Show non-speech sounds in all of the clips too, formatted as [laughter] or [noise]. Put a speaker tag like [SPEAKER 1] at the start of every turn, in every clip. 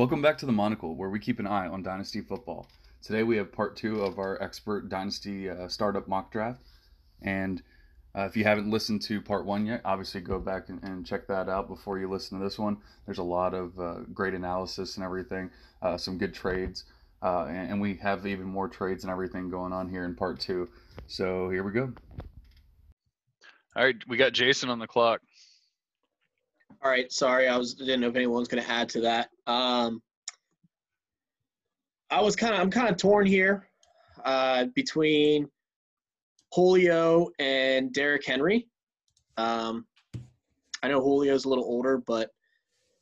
[SPEAKER 1] Welcome back to the Monocle, where we keep an eye on Dynasty football. Today we have part two of our expert Dynasty uh, startup mock draft. And uh, if you haven't listened to part one yet, obviously go back and, and, check that out before you listen to this one. There's a lot of uh, great analysis and everything, uh, some good trades. Uh, and, and we have even more trades and everything going on here in part two. So here we go.
[SPEAKER 2] All right, we got Jason on the clock.
[SPEAKER 3] All right, sorry, I was didn't know if anyone was going to add to that. Um, I was kind of I'm kind of torn here uh, between Julio and Derrick Henry. Um, I know Julio's a little older, but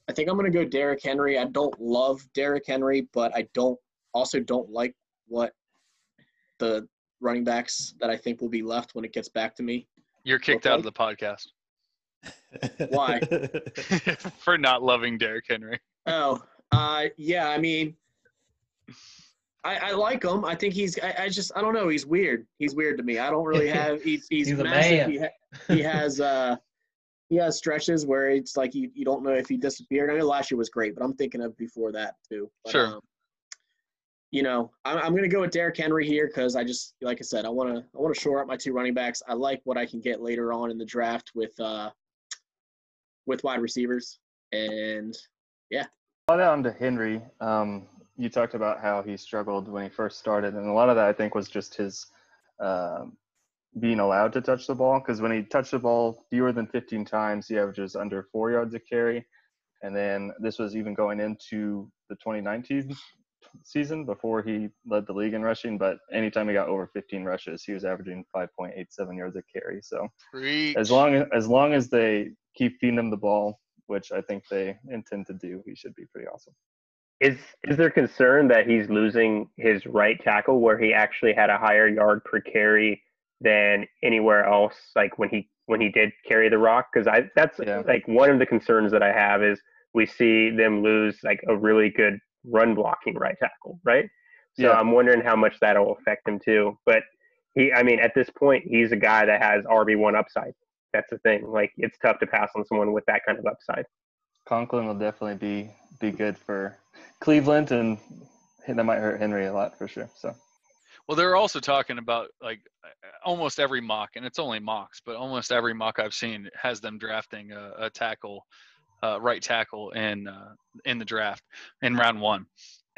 [SPEAKER 3] I think I'm going to go Derrick Henry. I don't love Derrick Henry, but I don't also don't like what the running backs that I think will be left when it gets back to me.
[SPEAKER 2] You're kicked out like. of the podcast.
[SPEAKER 3] Why? [laughs]
[SPEAKER 2] For not loving Derrick Henry.
[SPEAKER 3] Oh, uh, yeah. I mean, I, I like him. I think he's. I, I, just. I don't know. He's weird. He's weird to me. I don't really have. [laughs] He's. He's, he's massive. He, ha, he has. Uh, he has stretches where it's like you, you don't know if he disappeared. I know last year was great, but I'm thinking of before that too. But,
[SPEAKER 2] sure. Um,
[SPEAKER 3] you know, I'm, I'm going to go with Derrick Henry here because I just, like I said, I want to I want to shore up my two running backs. I like what I can get later on in the draft with uh, with wide receivers. And yeah.
[SPEAKER 4] On down to Henry. Um, you talked about how he struggled when he first started, and a lot of that I think was just his uh, being allowed to touch the ball. Because when he touched the ball fewer than 15 times, he averages under four yards a carry. And then this was even going into the 2019 season before he led the league in rushing. But anytime he got over 15 rushes, he was averaging 5.87 yards a carry. So
[SPEAKER 2] Preach.
[SPEAKER 4] as long as as long as they keep feeding him the ball, which I think they intend to do, he should be pretty awesome.
[SPEAKER 5] Is is there concern that he's losing his right tackle where he actually had a higher yard per carry than anywhere else? Like when he when he did carry the rock, because I that's yeah. like one of the concerns that I have is we see them lose like a really good run blocking right tackle, right? So yeah. I'm wondering how much that'll affect him too. But he, I mean, at this point, he's a guy that has RB one upside that's the thing. Like it's tough to pass on someone with that kind of upside.
[SPEAKER 4] Conklin will definitely be be good for Cleveland, and that might hurt Henry a lot for sure. So.
[SPEAKER 2] Well, they're also talking about like almost every mock, and it's only mocks, but almost every mock I've seen has them drafting a, a tackle, uh, right tackle in uh, in the draft in round one,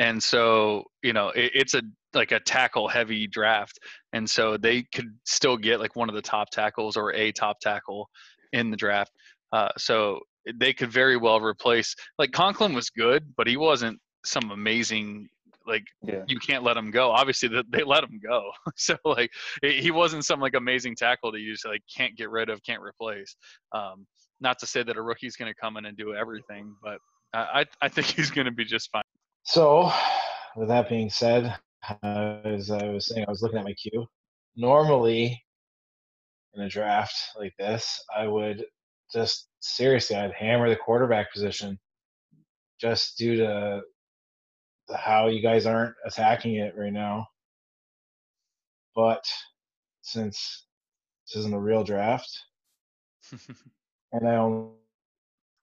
[SPEAKER 2] and so you know it, it's a like a tackle heavy draft. And so they could still get like one of the top tackles or a top tackle in the draft. Uh, so they could very well replace like conklin was good but he wasn't some amazing like yeah. you can't let him go. Obviously they let him go. [laughs] So like he wasn't some like amazing tackle that you just like can't get rid of can't replace. Um, not to say that a rookie's going to come in and do everything but I, I think [laughs] he's going to be just fine
[SPEAKER 6] so with that being said as I was saying, I was looking at my queue. Normally, in a draft like this, I would just seriously, I'd hammer the quarterback position just due to how you guys aren't attacking it right now. But since this isn't a real draft, [laughs] and I own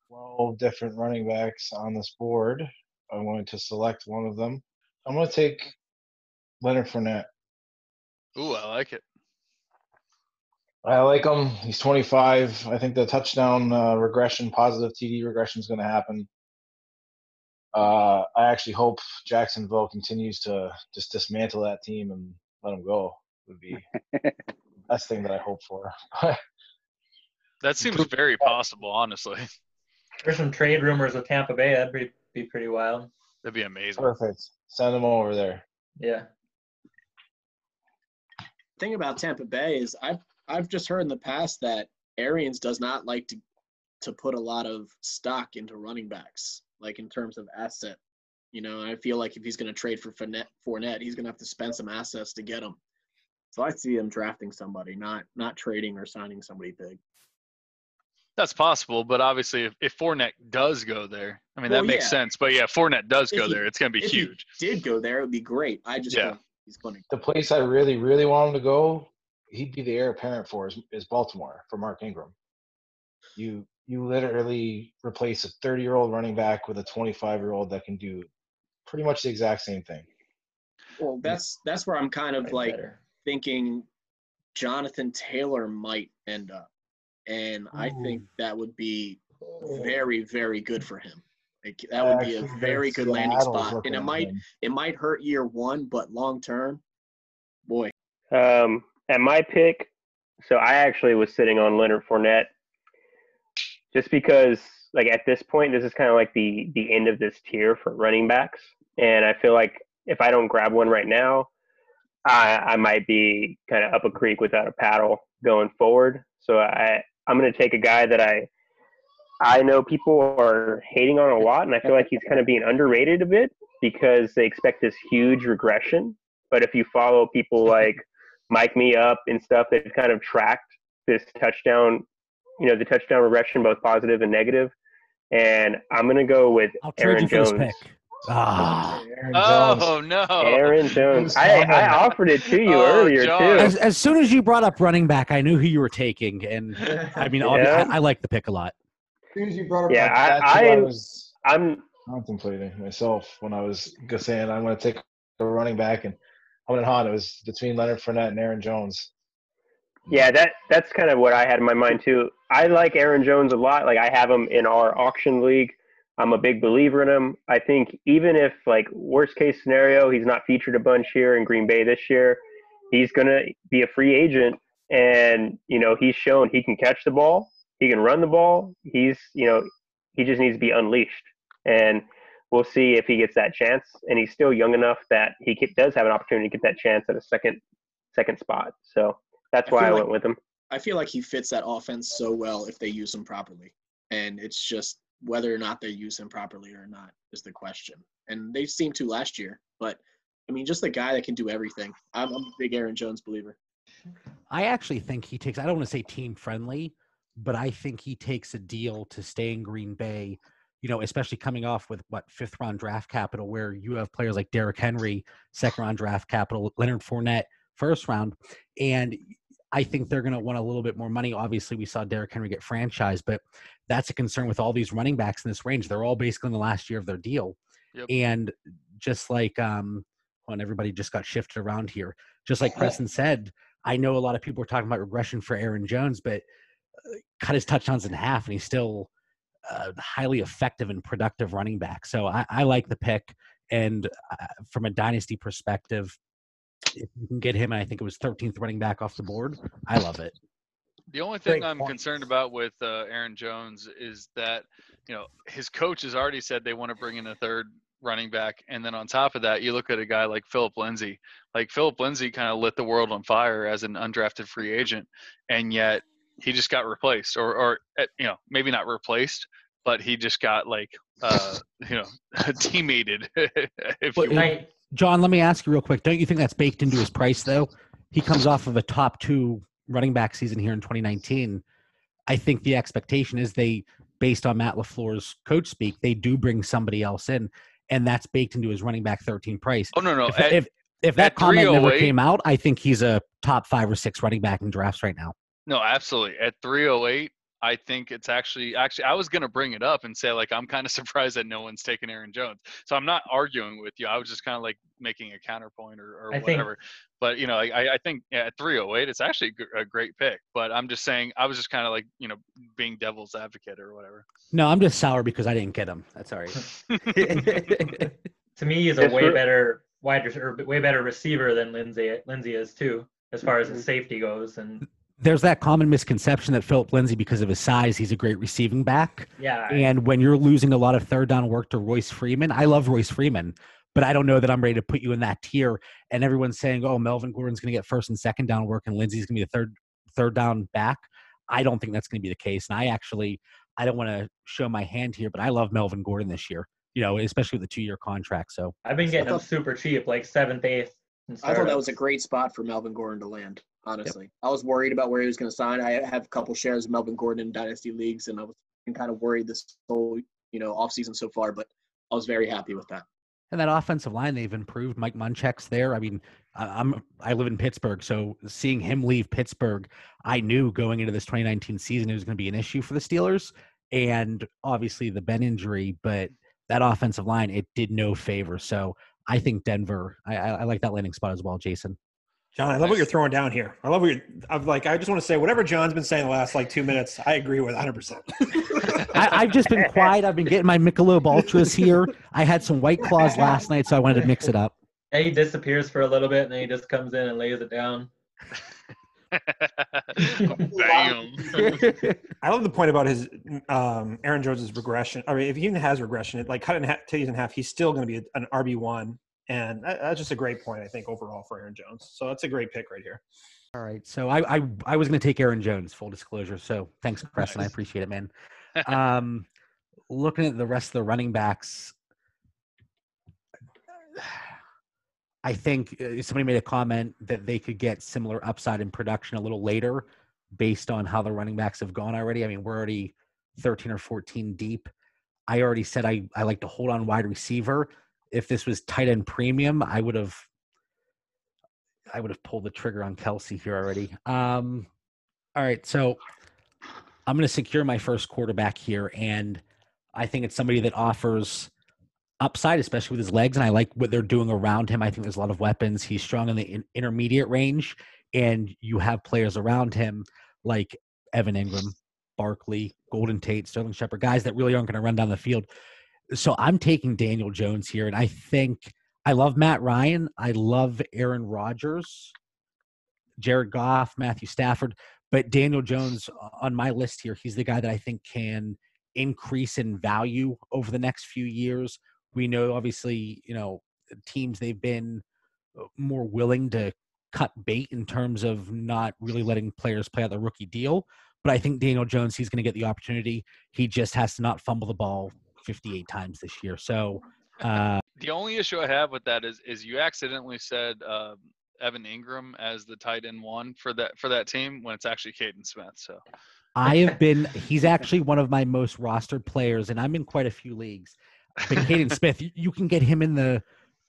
[SPEAKER 6] 12 different running backs on this board, I wanted to select one of them. I'm going to take Leonard Fournette.
[SPEAKER 2] Ooh, I like it.
[SPEAKER 6] I like him. He's 25. I think the touchdown uh, regression, positive TD regression is going to happen. Uh, I actually hope Jacksonville continues to just dismantle that team and let him go. Would be the [laughs] best thing that I hope for. [laughs]
[SPEAKER 2] that seems very possible, honestly.
[SPEAKER 7] There's some trade rumors with Tampa Bay. That'd be, be pretty wild.
[SPEAKER 2] That'd be amazing.
[SPEAKER 6] Perfect. Send them over there.
[SPEAKER 7] Yeah
[SPEAKER 3] thing about Tampa Bay is I've I've just heard in the past that Arians does not like to to put a lot of stock into running backs, like in terms of asset. You know, I feel like if he's going to trade for Fournette, Fournette, he's going to have to spend some assets to get him. So I see him drafting somebody, not not trading or signing somebody big.
[SPEAKER 2] That's possible, but obviously, if, if Fournette does go there, I mean well, that makes yeah. sense. But yeah, Fournette does if go he, there, it's going to be huge.
[SPEAKER 3] did go there, it would be great. I just yeah he's going to.
[SPEAKER 6] The place I really, really want him to go, he'd be the heir apparent for is, is Baltimore for Mark Ingram. You you literally replace a 30 year old running back with a 25 year old that can do pretty much the exact same thing.
[SPEAKER 3] Well, that's that's where I'm kind of
[SPEAKER 7] Right
[SPEAKER 3] like
[SPEAKER 7] better.
[SPEAKER 3] thinking Jonathan Taylor might end up, and I think that would be very very good for him. Like that would be a very good landing spot, and it might
[SPEAKER 6] him.
[SPEAKER 3] it might hurt year one, but long term, boy,
[SPEAKER 5] Um, at my pick, so I actually was sitting on Leonard Fournette, just because like at this point, this is kind of like the the end of this tier for running backs, and I feel like if I don't grab one right now, I I might be kind of up a creek without a paddle going forward. So I I'm gonna take a guy that I I know people are hating on a lot, and I feel like he's kind of being underrated a bit because they expect this huge regression. But if you follow people like Mike Me Up and stuff, they've kind of tracked this touchdown, you know, the touchdown regression, both positive and negative. And I'm going to go with
[SPEAKER 8] I'll
[SPEAKER 5] Aaron
[SPEAKER 8] you for this
[SPEAKER 5] Jones.
[SPEAKER 8] Pick. Ah.
[SPEAKER 2] Oh no!
[SPEAKER 5] Aaron Jones. I. I offered it to you
[SPEAKER 2] Oh,
[SPEAKER 5] earlier,
[SPEAKER 2] John.
[SPEAKER 5] too.
[SPEAKER 8] As, as soon as you brought up running back, I knew who you were taking, and I mean,
[SPEAKER 5] Yeah.
[SPEAKER 8] I, I like the pick a lot.
[SPEAKER 6] As soon as you brought up
[SPEAKER 5] Yeah,
[SPEAKER 6] that,
[SPEAKER 5] I-
[SPEAKER 6] I
[SPEAKER 5] I-
[SPEAKER 6] was
[SPEAKER 5] I'm
[SPEAKER 6] contemplating myself when I was g- saying I'm going to take a running back and I went on. It was between Leonard Fournette and Aaron Jones.
[SPEAKER 5] Yeah, that that's kind of what I had in my mind too. I like Aaron Jones a lot. Like I have him in our auction league. I'm a big believer in him. I think even if like worst case scenario, he's not featured a bunch here in Green Bay this year, he's gonna be a free agent, and you know he's shown he can catch the ball, he can run the ball. He's you know he just needs to be unleashed, and we'll see if he gets that chance. And he's still young enough that he does have an opportunity to get that chance at a second second spot. So that's why I
[SPEAKER 3] feel
[SPEAKER 5] went
[SPEAKER 3] like-
[SPEAKER 5] with him.
[SPEAKER 3] I feel like he fits that offense so well if they use him properly, and it's just whether or not they use him properly or not is the question. And they seem to last year, but I mean, just the guy that can do everything. I'm, I'm a big Aaron Jones believer.
[SPEAKER 8] I actually think he takes. I don't want to say team friendly, but I think he takes a deal to stay in Green Bay. You know, especially coming off with what fifth round draft capital, where you have players like Derrick Henry, second round draft capital, Leonard Fournette, first round, and I think they're going to want a little bit more money. Obviously, we saw Derrick Henry get franchised, but that's a concern with all these running backs in this range. They're all basically in the last year of their deal,
[SPEAKER 2] Yep.
[SPEAKER 8] and just like um, when everybody just got shifted around here, just like [laughs] Preston said, I know a lot of people are talking about regression for Aaron Jones, but uh, cut his touchdowns in half, and he's still uh, highly effective and productive running back. So I, I like the pick, and uh, from a dynasty perspective, if you can get him, and I think it was 13th running back off the board, I love it.
[SPEAKER 2] The only thing
[SPEAKER 6] Great
[SPEAKER 2] I'm
[SPEAKER 6] point.
[SPEAKER 2] concerned about with uh, Aaron Jones is that you know his coach has already said they want to bring in a third running back, and then on top of that, you look at a guy like Philip Lindsay. Like Philip Lindsay kind of lit the world on fire as an undrafted free agent, and yet he just got replaced, or or uh, you know maybe not replaced, but he just got like uh, you know [laughs] teammated. [laughs] if
[SPEAKER 8] But
[SPEAKER 2] you will.
[SPEAKER 8] John, let me ask you real quick. Don't you think that's baked into his price, though? He comes off of a top two running back season here in 2019. I think the expectation is they, based on Matt LaFleur's coach speak, they do bring somebody else in, and that's baked into his running back 13 price.
[SPEAKER 2] oh no no
[SPEAKER 8] if,
[SPEAKER 2] at-
[SPEAKER 8] if, if that comment never
[SPEAKER 2] oh
[SPEAKER 8] came out, I think he's a top five or six running back in drafts right now.
[SPEAKER 2] No, absolutely. At 308, I think it's actually actually I was gonna bring it up and say like I'm kind of [laughs] surprised that no one's taken Aaron Jones. So I'm not arguing with you. I was just kind of like making a counterpoint or, or
[SPEAKER 7] I think-
[SPEAKER 2] whatever. But you know, I, I think at 308 it's actually a great pick. But I'm just saying I was just kind of like you know being devil's advocate or whatever.
[SPEAKER 8] No, I'm just sour because I didn't get him. That's all right. [laughs] [laughs]
[SPEAKER 7] To me, he's a way better wide or way better receiver than Lindsay. Lindsay is too, as far
[SPEAKER 5] Mm-hmm.
[SPEAKER 7] as his safety goes. And
[SPEAKER 8] There's that common misconception that Philip Lindsay, because of his size, he's a great receiving back.
[SPEAKER 7] yeah,
[SPEAKER 8] And when you're losing a lot of third down work to Royce Freeman, I love Royce Freeman, but I don't know that I'm ready to put you in that tier. And everyone's saying, "Oh, Melvin Gordon's going to get first and second down work, and Lindsay's going to be the third third down back." I don't think that's going to be the case. And I actually, I don't want to show my hand here, but I love Melvin Gordon this year. You know, especially with the two year contract. So
[SPEAKER 7] I've been getting him super cheap, like seventh, eighth.
[SPEAKER 3] I thought that was a great spot for Melvin Gordon to land. Honestly, I was worried about where he was going to sign. I have a couple shares of Melvin Gordon in dynasty leagues, and I was kind of worried this whole you know offseason so far. But I was very happy with that.
[SPEAKER 8] And that offensive line, they've improved. Mike Munchak's there. I mean, I- I'm I live in Pittsburgh, so seeing him leave Pittsburgh, I knew going into this 2019 season it was going to be an issue for the Steelers, and obviously the Ben injury, but that offensive line it did no favor. So I think Denver. I, I I like that landing spot as well, Jason.
[SPEAKER 9] John, I love what you're throwing down here. I love what you're. I'm like, I just want to say whatever John's been saying the last like two minutes. I agree with 100. percent
[SPEAKER 8] I, I've just been [laughs] quiet. I've been getting my Michelob Ultras here. I had some White Claws last night, so I wanted to mix it up.
[SPEAKER 7] And he disappears for a little bit, and then he just comes in and lays it down.
[SPEAKER 2] Bam. [laughs]
[SPEAKER 9] I love the point about his um, Aaron Jones's regression. I mean, if he even has regression, it like cut it in half, Titties in half, he's still going to be an RB one, and that, that's just a great point, I think, overall for Aaron Jones. So that's a great pick right here.
[SPEAKER 8] All right. So I I, I was going to take Aaron Jones, full disclosure. So thanks, Preston. I appreciate it, man. [laughs] Um, looking at the rest of the running backs, I think uh, somebody made a comment that they could get similar upside in production a little later based on how the running backs have gone already. I mean, we're already 13 or 14 deep. I already said I, I like to hold on wide receiver. If this was tight end premium, I would have I would have pulled the trigger on Kelce here already. Um, all right, so I'm going to secure my first quarterback here, and I think it's somebody that offers upside, especially with his legs, and I like what they're doing around him. I think there's a lot of weapons. He's strong in the in- intermediate range, and you have players around him like Evan Engram, Barkley, Golden Tate, Sterling Shepard, guys that really aren't going to run down the field. So I'm taking Daniel Jones here, and I think I love Matt Ryan. I love Aaron Rodgers, Jared Goff, Matthew Stafford, but Daniel Jones on my list here, he's the guy that I think can increase in value over the next few years. We know, obviously, you know, teams they've been uh, more willing to cut bait in terms of not really letting players play out the rookie deal. But I think Daniel Jones, he's going to get the opportunity. He just has to not fumble the ball 58 times this year. So, [laughs] uh,
[SPEAKER 2] The only issue I have with that is is you accidentally said um, Evan Engram as the tight end one for that for that team when it's actually Kaden Smith. So
[SPEAKER 8] I have [laughs] been. He's actually one of my most rostered players, and I'm in quite a few leagues. But Kaden Smith, you, can get him in the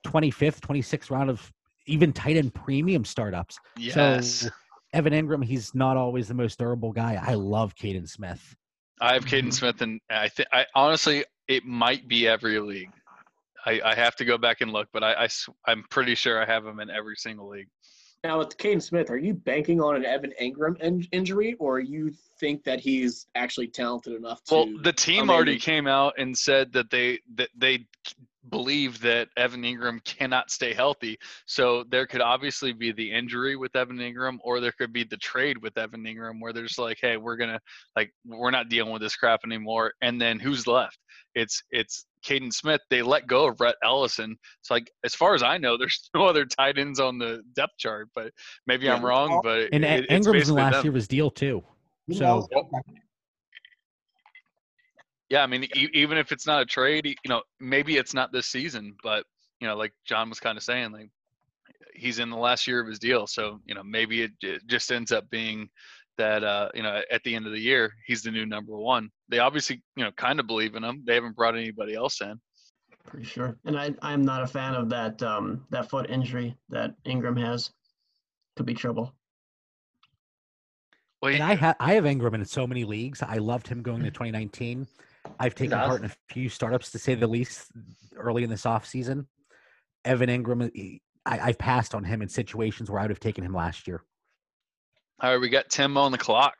[SPEAKER 8] 25th, 26th round of even tight end premium startups.
[SPEAKER 2] yes,
[SPEAKER 8] So Evan Engram, he's not always the most durable guy. I love Kaden Smith.
[SPEAKER 2] I have Kaden Smith, and I think I honestly it might be every league. I, I have to go back and look, but I, I am pretty sure I have him in every single league.
[SPEAKER 3] Now with Kaden Smith, are you banking on an Evan Engram in- injury, or you think that he's actually talented enough to?
[SPEAKER 2] Well, the team already came out and said that they that they believe that Evan Engram cannot stay healthy. So there could obviously be the injury with Evan Engram, or there could be the trade with Evan Engram, where there's like, hey, we're gonna like we're not dealing with this crap anymore. And then who's left? It's it's Kaden Smith. They let go of Rhett Ellison. So like as far as I know, [laughs] there's no other tight ends on the depth chart. But maybe I'm
[SPEAKER 9] Yeah.
[SPEAKER 2] wrong. But
[SPEAKER 8] And
[SPEAKER 2] it,
[SPEAKER 8] Engram's in last
[SPEAKER 2] them.
[SPEAKER 8] year was deal too. So
[SPEAKER 2] Yeah, I mean, e- even if it's not a trade, you know, maybe it's not this season, but you know, like John was kind of saying, like he's in the last year of his deal, so you know, maybe it, it just ends up being that uh, you know, at the end of the year, he's the new number one. They obviously, you know, kind of believe in him. They haven't brought anybody else in.
[SPEAKER 10] Pretty sure. And I, I'm not a fan of that um, that foot injury that Engram has. Could be trouble.
[SPEAKER 2] Well,
[SPEAKER 8] And I have I have Engram in so many leagues. I loved him going to 2019. I've taken part in a few startups to say the least early in this off season. Evan Engram, he- I, I've passed on him in situations where I would have taken him last year.
[SPEAKER 2] all right, we got Tim on the clock.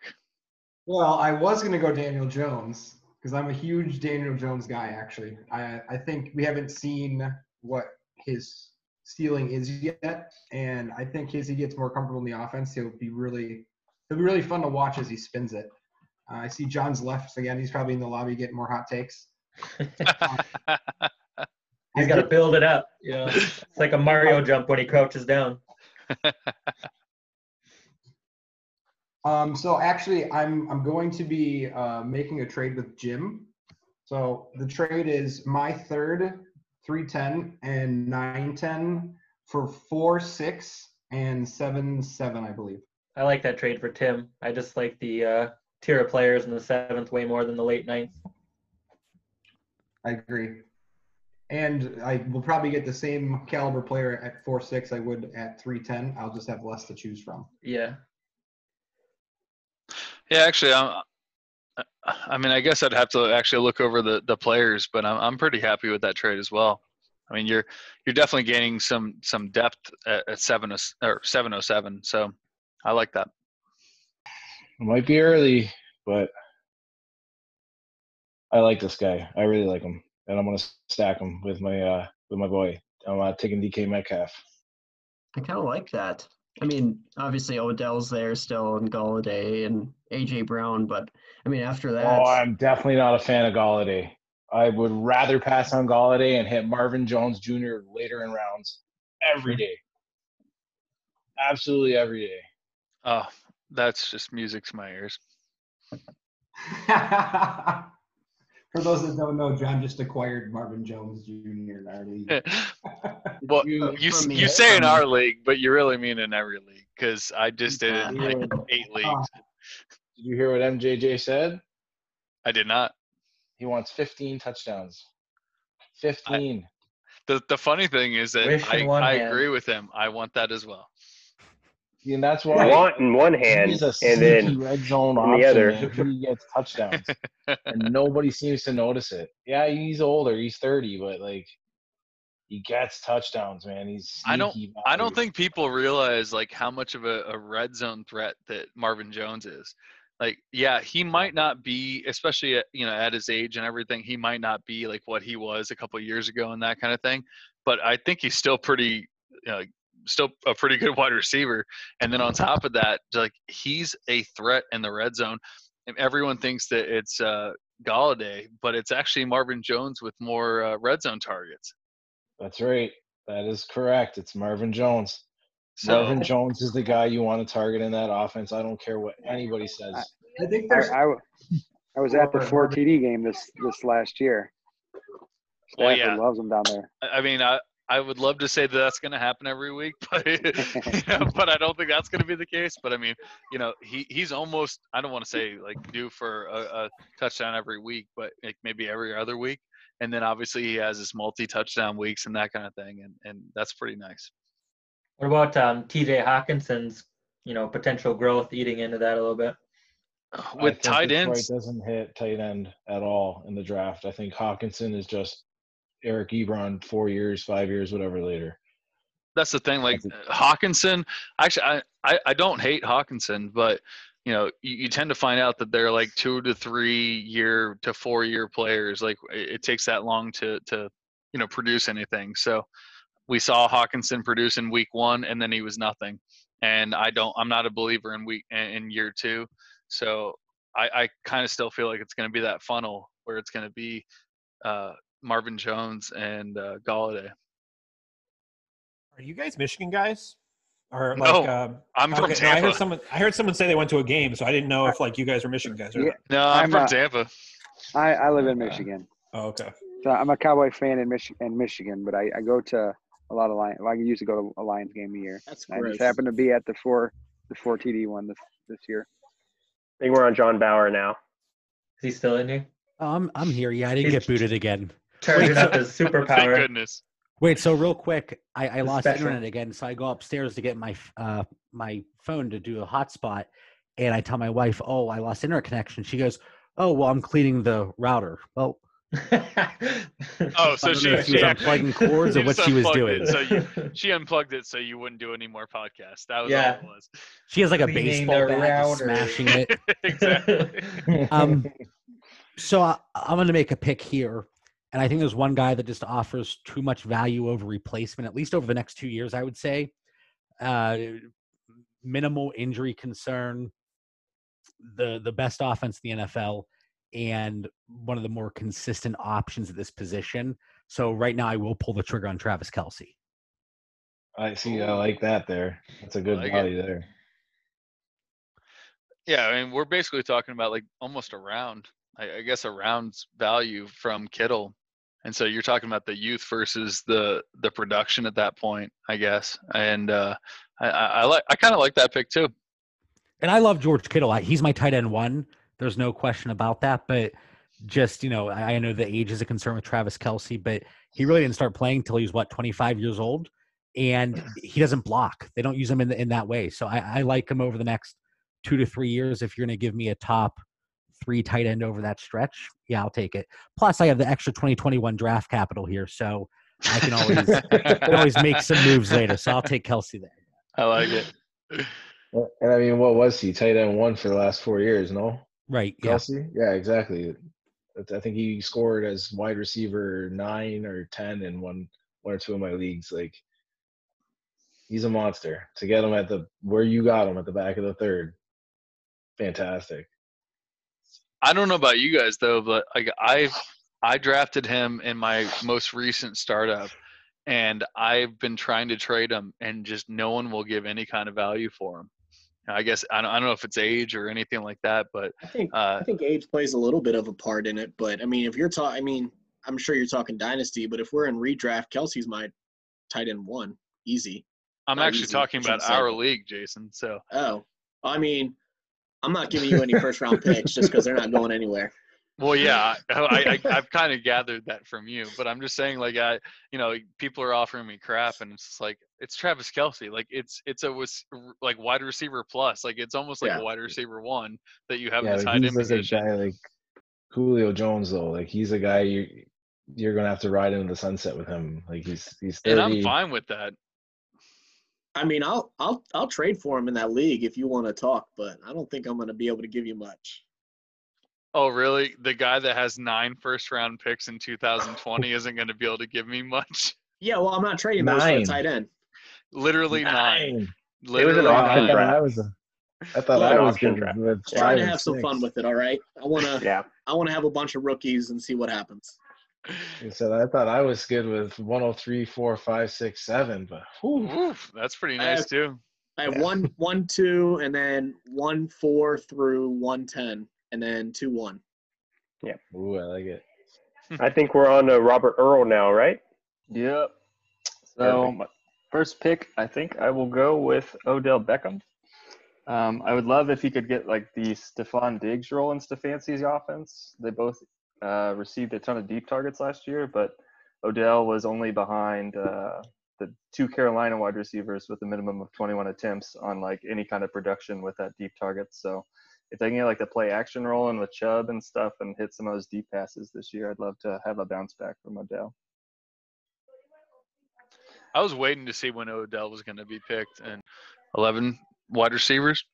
[SPEAKER 11] Well, I was going to go Daniel Jones because I'm a huge Daniel Jones guy, actually. I, I think we haven't seen what his ceiling is yet. And I think as he gets more comfortable in the offense, he'll be really, it'll be really fun to watch as he spins it. Uh, I see John's left again. He's probably in the lobby getting more hot takes. [laughs]
[SPEAKER 7] He's got to build it up. You know, it's like a Mario jump when he crouches down. [laughs]
[SPEAKER 11] Um, so actually, I'm I'm going to be uh, making a trade with Jim. So the trade is my third, three ten and nine ten for four six and seven seven, I believe.
[SPEAKER 7] I like that trade for Tim. I just like the uh, tier of players in the seventh way more than the late ninth.
[SPEAKER 11] I agree. And I will probably get the same caliber player at four six I would at three ten. I'll just have less to choose from.
[SPEAKER 7] Yeah.
[SPEAKER 2] Yeah, actually, I'm, I mean, I guess I'd have to actually look over the, the players, but I'm I'm pretty happy with that trade as well. I mean, you're you're definitely gaining some some depth at, at seven or seven oh seven. So I like that.
[SPEAKER 6] It might be early, but I like this guy. I really like him, and I'm gonna stack him with my uh with my boy. I'm uh, taking DK Metcalf.
[SPEAKER 10] I kind of like that. I mean, obviously Odell's there still, and Golladay and AJ Brown, but I mean, after that,
[SPEAKER 6] Oh, I'm definitely not a fan of Golladay. I would rather pass on Golladay and hit Marvin Jones Jr. later in rounds every day. Absolutely every day.
[SPEAKER 2] Oh, that's just music to my ears. [laughs]
[SPEAKER 11] For those that don't know, John just acquired Marvin Jones Jr. in our league. [laughs]
[SPEAKER 2] well,
[SPEAKER 6] you-
[SPEAKER 2] you you say in our league, but you really mean in every league because I just did it in like eight leagues.
[SPEAKER 6] Did you hear what MJJ said?
[SPEAKER 2] I did not.
[SPEAKER 6] He wants 15 touchdowns. 15.
[SPEAKER 2] The the funny thing is that
[SPEAKER 7] Wish
[SPEAKER 2] I, I
[SPEAKER 7] hand.
[SPEAKER 2] agree with him. I want that as well.
[SPEAKER 6] And that's why
[SPEAKER 5] Want in one hand,
[SPEAKER 6] he's a
[SPEAKER 5] and then
[SPEAKER 6] red zone on
[SPEAKER 5] the other.
[SPEAKER 6] he gets touchdowns, and nobody seems to notice it. Yeah, he's older. He's 30, but like he gets touchdowns, man. He's
[SPEAKER 2] I don't-
[SPEAKER 6] sneaky
[SPEAKER 2] I don't think people realize like how much of a, a red zone threat that Marvin Jones is. Like, yeah, he might not be, especially at, you know at his age and everything. He might not be like what he was a couple years ago and that kind of thing. But I think he's still pretty, you know, still a pretty good [laughs] wide receiver. And then on top of that, like he's a threat in the red zone. And everyone thinks that it's uh, Golladay, but it's actually Marvin Jones with more uh, red zone targets.
[SPEAKER 6] That's right. That is correct. It's Marvin Jones.
[SPEAKER 2] So
[SPEAKER 6] Marvin Jones is the guy you want to target in that offense. I don't care what anybody says.
[SPEAKER 11] I think
[SPEAKER 12] I,
[SPEAKER 11] there's
[SPEAKER 12] I, w- I was at the four TD game this this last year.
[SPEAKER 2] Well,
[SPEAKER 12] Stafford
[SPEAKER 2] yeah.
[SPEAKER 12] loves him down there.
[SPEAKER 2] I I mean, I I would love to say that that's going to happen every week, [laughs] but you [laughs] know, but I don't think that's going to be the case. But I mean, you know, he he's almost I don't want to say like due for a, a touchdown every week, but like maybe every other week. And then obviously he has his multi-touchdown weeks and that kind of thing, and and that's pretty nice.
[SPEAKER 7] What about um, T.J. Hockenson's, you know, potential growth eating into that a little bit?
[SPEAKER 6] I
[SPEAKER 2] With
[SPEAKER 6] think
[SPEAKER 2] tight
[SPEAKER 6] Detroit
[SPEAKER 2] ends,
[SPEAKER 6] doesn't hit tight end at all in the draft. I think Hockenson is just Eric Ebron four years, five years, whatever later.
[SPEAKER 2] that's the thing. Like Hockenson, actually, I, I I don't hate Hockenson, but you know, you, you tend to find out that they're like two to three year to four year players. Like it, it takes that long to to you know produce anything. So we saw Hockenson produce in week one, and then he was nothing. And I don't. I'm not a believer in week in in year two. So I, I kind of still feel like it's going to be that funnel where it's going to be uh, Marvin Jones and uh, Golladay.
[SPEAKER 9] Are you guys Michigan guys? Or
[SPEAKER 2] No,
[SPEAKER 9] like, um,
[SPEAKER 2] I'm from
[SPEAKER 9] okay, no, I
[SPEAKER 2] Tampa.
[SPEAKER 9] heard someone. I heard someone say they went to a game, so I didn't know if like you guys were Michigan guys or
[SPEAKER 12] Yeah.
[SPEAKER 9] not.
[SPEAKER 2] No, I'm,
[SPEAKER 12] I'm
[SPEAKER 2] from
[SPEAKER 12] not-
[SPEAKER 2] Tampa.
[SPEAKER 12] I, I live in Michigan,
[SPEAKER 9] Oh, okay.
[SPEAKER 12] so I'm a Cowboy fan in Mich- in Michigan, but I, I go to a lot of Lions. I used to go to a Lions game a year.
[SPEAKER 3] That's
[SPEAKER 12] great.
[SPEAKER 3] I
[SPEAKER 12] just happened to be at the four the four TD one this this year.
[SPEAKER 5] I think we're on John Bauer now.
[SPEAKER 7] Is he still in you?
[SPEAKER 8] Oh, I'm I'm here. Yeah, I didn't get booted again.
[SPEAKER 7] Turning up his [laughs]
[SPEAKER 2] Thank
[SPEAKER 7] superpower.
[SPEAKER 2] goodness.
[SPEAKER 8] Wait, so real quick, I, I lost
[SPEAKER 7] special.
[SPEAKER 8] internet again, so I go upstairs to get my uh my phone to do a hotspot, and I tell my wife, "Oh, I lost internet connection." She goes, "Oh, well, I'm cleaning the router." Well, [laughs]
[SPEAKER 2] Oh, so
[SPEAKER 8] I don't
[SPEAKER 2] she,
[SPEAKER 8] know she was unplugging cords or [laughs] what she was
[SPEAKER 2] unplugged
[SPEAKER 8] doing.
[SPEAKER 2] it, so you, she unplugged it so you wouldn't do any more podcasts. That was
[SPEAKER 7] Yeah.
[SPEAKER 2] all it was.
[SPEAKER 8] she has like a
[SPEAKER 7] Cleaning
[SPEAKER 8] baseball bat,
[SPEAKER 7] router.
[SPEAKER 8] smashing it.
[SPEAKER 2] exactly.
[SPEAKER 8] Um, so I, I'm going to make a pick here, and I think there's one guy that just offers too much value over replacement, at least over the next two years. I would say, uh, minimal injury concern, the the best offense in the NFL, and one of the more consistent options at this position. So right now, I will pull the trigger on Travis Kelce.
[SPEAKER 6] I see. I like that there. That's a good
[SPEAKER 2] Like it.
[SPEAKER 6] value there.
[SPEAKER 2] Yeah, I mean, we're basically talking about like almost a round. I, I guess a round's value from Kittle, and so you're talking about the youth versus the the production at that point, I guess. And uh, I, I, like I kind of like that pick too.
[SPEAKER 8] And I love George Kittle. I, he's my tight end one. There's no question about that. But just you know I, I know the age is a concern with Travis Kelce, but he really didn't start playing till he was what 25 years old, and he doesn't block. They don't use him in the, in that way. So I, I like him over the next two to three years. If you're going to give me a top three tight end over that stretch, yeah, I'll take it. Plus, I have the extra 2021 draft capital here, so I can always I can always make some moves later. So I'll take Kelce there.
[SPEAKER 2] I like it.
[SPEAKER 6] And I mean, what was he? Tight end one for the last four years, no?
[SPEAKER 8] Right. Yeah.
[SPEAKER 6] Kelce? Yeah, exactly. I think he scored as wide receiver nine or ten in one one or two of my leagues. Like he's a monster. To get him at the where you got him at the back of the third, fantastic.
[SPEAKER 2] I don't know about you guys though, but like I I drafted him in my most recent startup and I've been trying to trade him and just no one will give any kind of value for him. I guess I don't, I don't know if it's age or anything like that, but
[SPEAKER 3] I think
[SPEAKER 2] uh,
[SPEAKER 3] I think age plays a little bit of a part in it. But I mean, if you're talking, I mean, I'm sure you're talking dynasty, but if we're in redraft, Kelce's my tight end one, easy.
[SPEAKER 2] I'm
[SPEAKER 3] Not
[SPEAKER 2] actually
[SPEAKER 3] easy,
[SPEAKER 2] talking about our league, Jason. So
[SPEAKER 3] Oh, I mean, I'm not giving you any [laughs] first round picks just because they're not going anywhere.
[SPEAKER 2] Well, yeah, [laughs] I, I, I've kind of gathered that from you, but I'm just saying, like, I, you know, people are offering me crap, and it's just like it's Travis Kelce, like it's it's a was like wide receiver plus, like it's almost like
[SPEAKER 3] Yeah.
[SPEAKER 2] a wide receiver one that you have
[SPEAKER 6] yeah,
[SPEAKER 2] in the
[SPEAKER 6] like
[SPEAKER 2] tight
[SPEAKER 6] he's
[SPEAKER 2] end
[SPEAKER 6] like a
[SPEAKER 2] position.
[SPEAKER 6] guy like Julio Jones though. Like he's a guy you you're gonna have to ride into the sunset with him. Like he's he's
[SPEAKER 2] And
[SPEAKER 6] 30.
[SPEAKER 2] I'm fine with that.
[SPEAKER 3] I mean, I'll I'll I'll trade for him in that league if you want to talk, but I don't think I'm going to be able to give you much.
[SPEAKER 2] Oh, really? The guy that has nine first round picks in 2020 isn't going to be able to give me much.
[SPEAKER 3] Yeah, well, I'm not trading those for
[SPEAKER 6] Nine.
[SPEAKER 3] a tight end.
[SPEAKER 2] Literally nine.
[SPEAKER 6] Nine.
[SPEAKER 2] Literally
[SPEAKER 5] an auction
[SPEAKER 6] I
[SPEAKER 2] nine.
[SPEAKER 6] thought
[SPEAKER 5] draft.
[SPEAKER 6] I was a, I thought
[SPEAKER 3] Well,
[SPEAKER 6] I was
[SPEAKER 5] auction
[SPEAKER 6] good
[SPEAKER 5] draft.
[SPEAKER 3] Trying to
[SPEAKER 6] and
[SPEAKER 3] have some fun with it. All right, I want to
[SPEAKER 5] Yeah.
[SPEAKER 3] I want to have a bunch of rookies and see what happens.
[SPEAKER 6] He said I thought I was good with 103, 4, 5, 6, 7, but whew,
[SPEAKER 2] Oof, that's pretty
[SPEAKER 3] I
[SPEAKER 2] nice
[SPEAKER 3] have-
[SPEAKER 2] too.
[SPEAKER 3] I have
[SPEAKER 6] Yeah.
[SPEAKER 3] one, one, two, and then one, four through one, ten, and then two, one. Yeah.
[SPEAKER 6] ooh, I like it.
[SPEAKER 5] I think we're on to Robert Earl now, right?
[SPEAKER 4] Yep. So my first pick, I think I will go with Odell Beckham. Um, I would love if he could get like the Stefon Diggs role in Stefanski's offense. They both uh, received a ton of deep targets last year, but Odell was only behind uh, the two Carolina wide receivers with a minimum of 21 attempts on like any kind of production with that deep target. So if they can get like the play action rolling with Chubb and stuff and hit some of those deep passes this year, I'd love to have a bounce back from Odell.
[SPEAKER 2] I was waiting to see when Odell was going to be picked, and 11 wide receivers.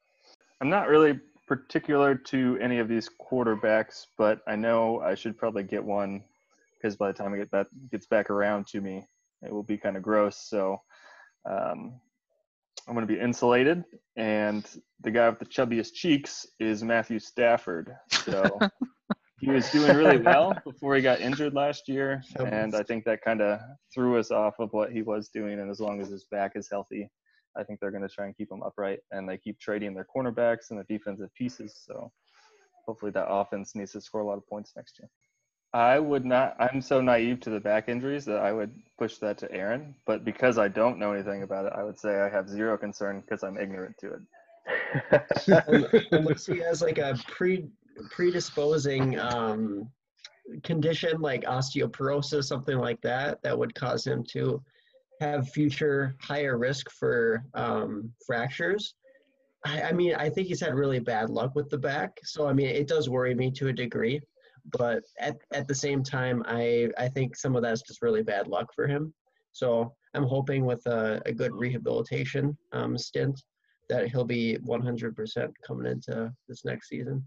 [SPEAKER 4] I'm not really particular to any of these quarterbacks, but I know I should probably get one because by the time it get that gets back around to me, it will be kind of gross. So um, I'm going to be insulated, and the guy with the chubbiest cheeks is Matthew Stafford. So [laughs] he was doing really well before he got injured last year, and I think that kind of threw us off of what he was doing. And as long as his back is healthy, I think they're going to try and keep him upright, and they keep trading their cornerbacks and their defensive pieces. So hopefully that offense needs to score a lot of points next year. I would not. I'm so naive to the back injuries that I would push that to Aaron. But because I don't know anything about it, I would say I have zero concern because I'm ignorant to it.
[SPEAKER 10] Unless he has like a pre predisposing um, condition like osteoporosis, something like that, that would cause him to have future higher risk for um, fractures. I, I mean, I think he's had really bad luck with the back, so I mean, it does worry me to a degree. But at, at the same time, I I think some of that's just really bad luck for him. So I'm hoping with a, a good rehabilitation um, stint that he'll be 100% coming into this next season.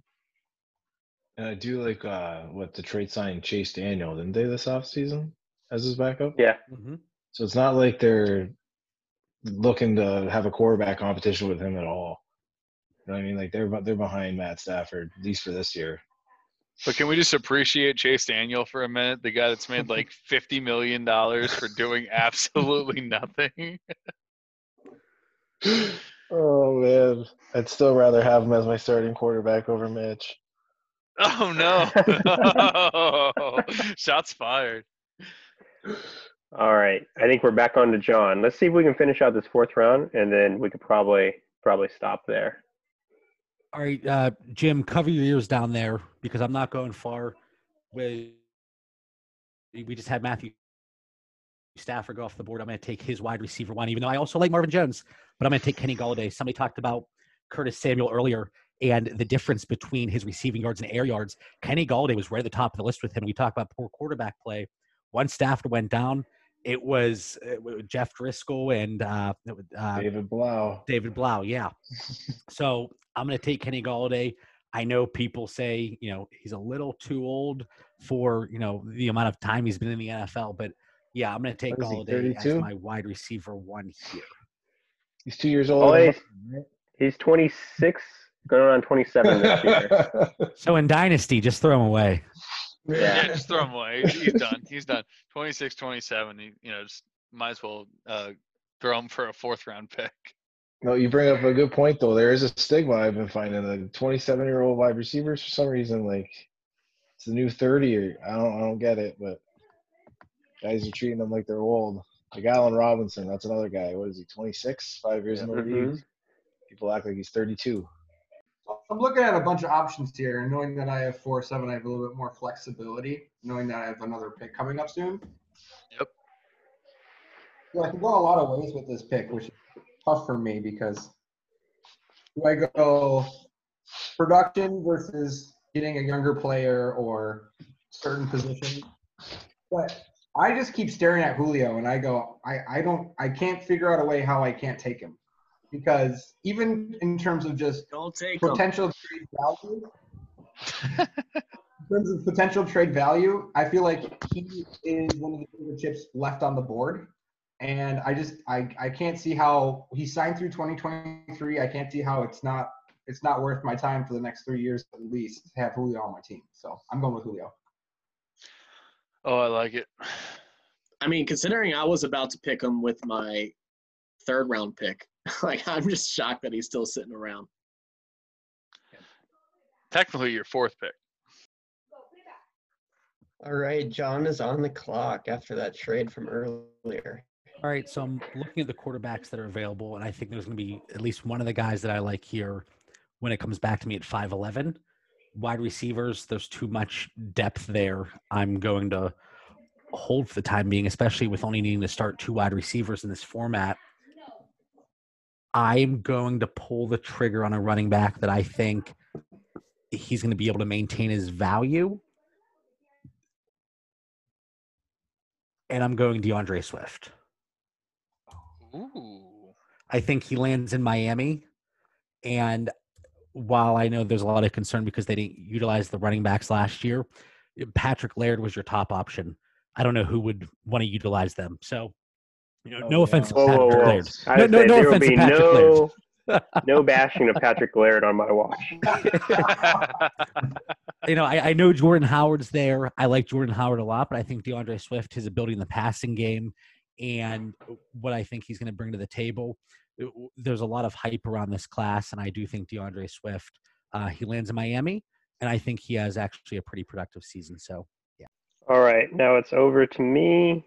[SPEAKER 6] And I do like uh what the trade sign Chase Daniel, didn't they this offseason as his backup?
[SPEAKER 5] Yeah.
[SPEAKER 8] hmm
[SPEAKER 6] So it's not like they're looking to have a quarterback competition with him at all. You know what I mean? Like they're they're behind Matt Stafford, at least for this year.
[SPEAKER 2] But can we just appreciate Chase Daniel for a minute? The guy that's made like [laughs] $50 million for doing [laughs] absolutely nothing. [laughs]
[SPEAKER 6] Oh man. I'd still rather have him as my starting quarterback over Mitch.
[SPEAKER 2] Oh, no. Shots fired.
[SPEAKER 5] All right. I think we're back on to John. Let's see if we can finish out this fourth round, and then we could probably probably stop there.
[SPEAKER 8] All right, uh, Jim, cover your ears down there because I'm not going far. with we just had Matthew Stafford go off the board. I'm going to take his wide receiver one, even though I also like Marvin Jones, but I'm going to take Kenny Golladay. Somebody talked about Curtis Samuel earlier and the difference between his receiving yards and air yards. Kenny Golladay was right at the top of the list with him. We talk about poor quarterback play. Once Stafford went down, it was uh, Jeff Driskel and uh, uh,
[SPEAKER 6] David Blough.
[SPEAKER 8] David Blough, yeah. [laughs] so I'm going to take Kenny Golladay. I know people say, you know, he's a little too old for, you know, the amount of time he's been in the NFL, but yeah, I'm going to take
[SPEAKER 6] What is he,
[SPEAKER 8] Golladay as my wide receiver one here.
[SPEAKER 6] He's two years
[SPEAKER 5] Oh,
[SPEAKER 6] old.
[SPEAKER 5] he's, he's 26, going on 27 this year. [laughs]
[SPEAKER 8] So in Dynasty, just throw him away.
[SPEAKER 2] Yeah, just throw him away. He's, he's [laughs] done. He's done. 26, 27. He, you know, just might as well uh, throw him for a fourth round pick.
[SPEAKER 6] No, you bring up a good point though. There is a stigma I've been finding. The 27 year old wide receivers for some reason like it's the new 30 I don't I don't get it, but guys are treating them like they're old. Like Allen Robinson, that's another guy. What is he? 26, five years in the league. People act like he's 32.
[SPEAKER 11] I'm looking at a bunch of options here, and knowing that I have four seven, I have a little bit more flexibility. Knowing that I have another pick coming up soon.
[SPEAKER 2] Yep.
[SPEAKER 11] So I can go a lot of ways with this pick, which is tough for me because do I go production versus getting a younger player or certain position? But I just keep staring at Julio, and I go, I, I don't, I can't figure out a way how I can't take him because even in terms of just
[SPEAKER 3] Don't take him.
[SPEAKER 11] potential trade value. in terms of potential trade value, I feel like he is one of the favorite chips left on the board. And I just I, I can't see how he signed through 2023. I can't see how it's not it's not worth my time for the next three years at least to have Julio on my team. So I'm going with Julio.
[SPEAKER 2] Oh, I like it.
[SPEAKER 3] I mean, considering I was about to pick him with my third round pick, [laughs] like I'm just shocked that he's still sitting around.
[SPEAKER 2] Technically, your fourth pick.
[SPEAKER 10] All right, John is on the clock after that trade from earlier.
[SPEAKER 8] All right, so I'm looking at the quarterbacks that are available, and I think there's going to be at least one of the guys that I like here when it comes back to me at 5'11. Wide receivers, there's too much depth there. I'm going to hold for the time being, especially with only needing to start two wide receivers in this format. I'm going to pull the trigger on a running back that I think he's going to be able to maintain his value. And I'm going D'Andre Swift.
[SPEAKER 2] Ooh.
[SPEAKER 8] I think he lands in Miami. And while I know there's a lot of concern because they didn't utilize the running backs last year, Patrick Laird was your top option. I don't know who would want to utilize them. So, you know,
[SPEAKER 6] Oh,
[SPEAKER 8] no
[SPEAKER 6] yeah.
[SPEAKER 8] offense to
[SPEAKER 5] Whoa, whoa,
[SPEAKER 8] Patrick
[SPEAKER 5] whoa.
[SPEAKER 8] Laird. No, no, no offense to
[SPEAKER 5] be
[SPEAKER 8] Patrick Laird.
[SPEAKER 5] no, [laughs] no bashing of Patrick Laird on my watch. [laughs]
[SPEAKER 8] you know, I, I know Jordan Howard's there. I like Jordan Howard a lot, but I think D'Andre Swift, his ability in the passing game and what I think he's going to bring to the table. it- There's a lot of hype around this class, and I do think D'Andre Swift, uh, he lands in Miami, and I think he has actually a pretty productive season. So, yeah.
[SPEAKER 5] All right, now it's over to me.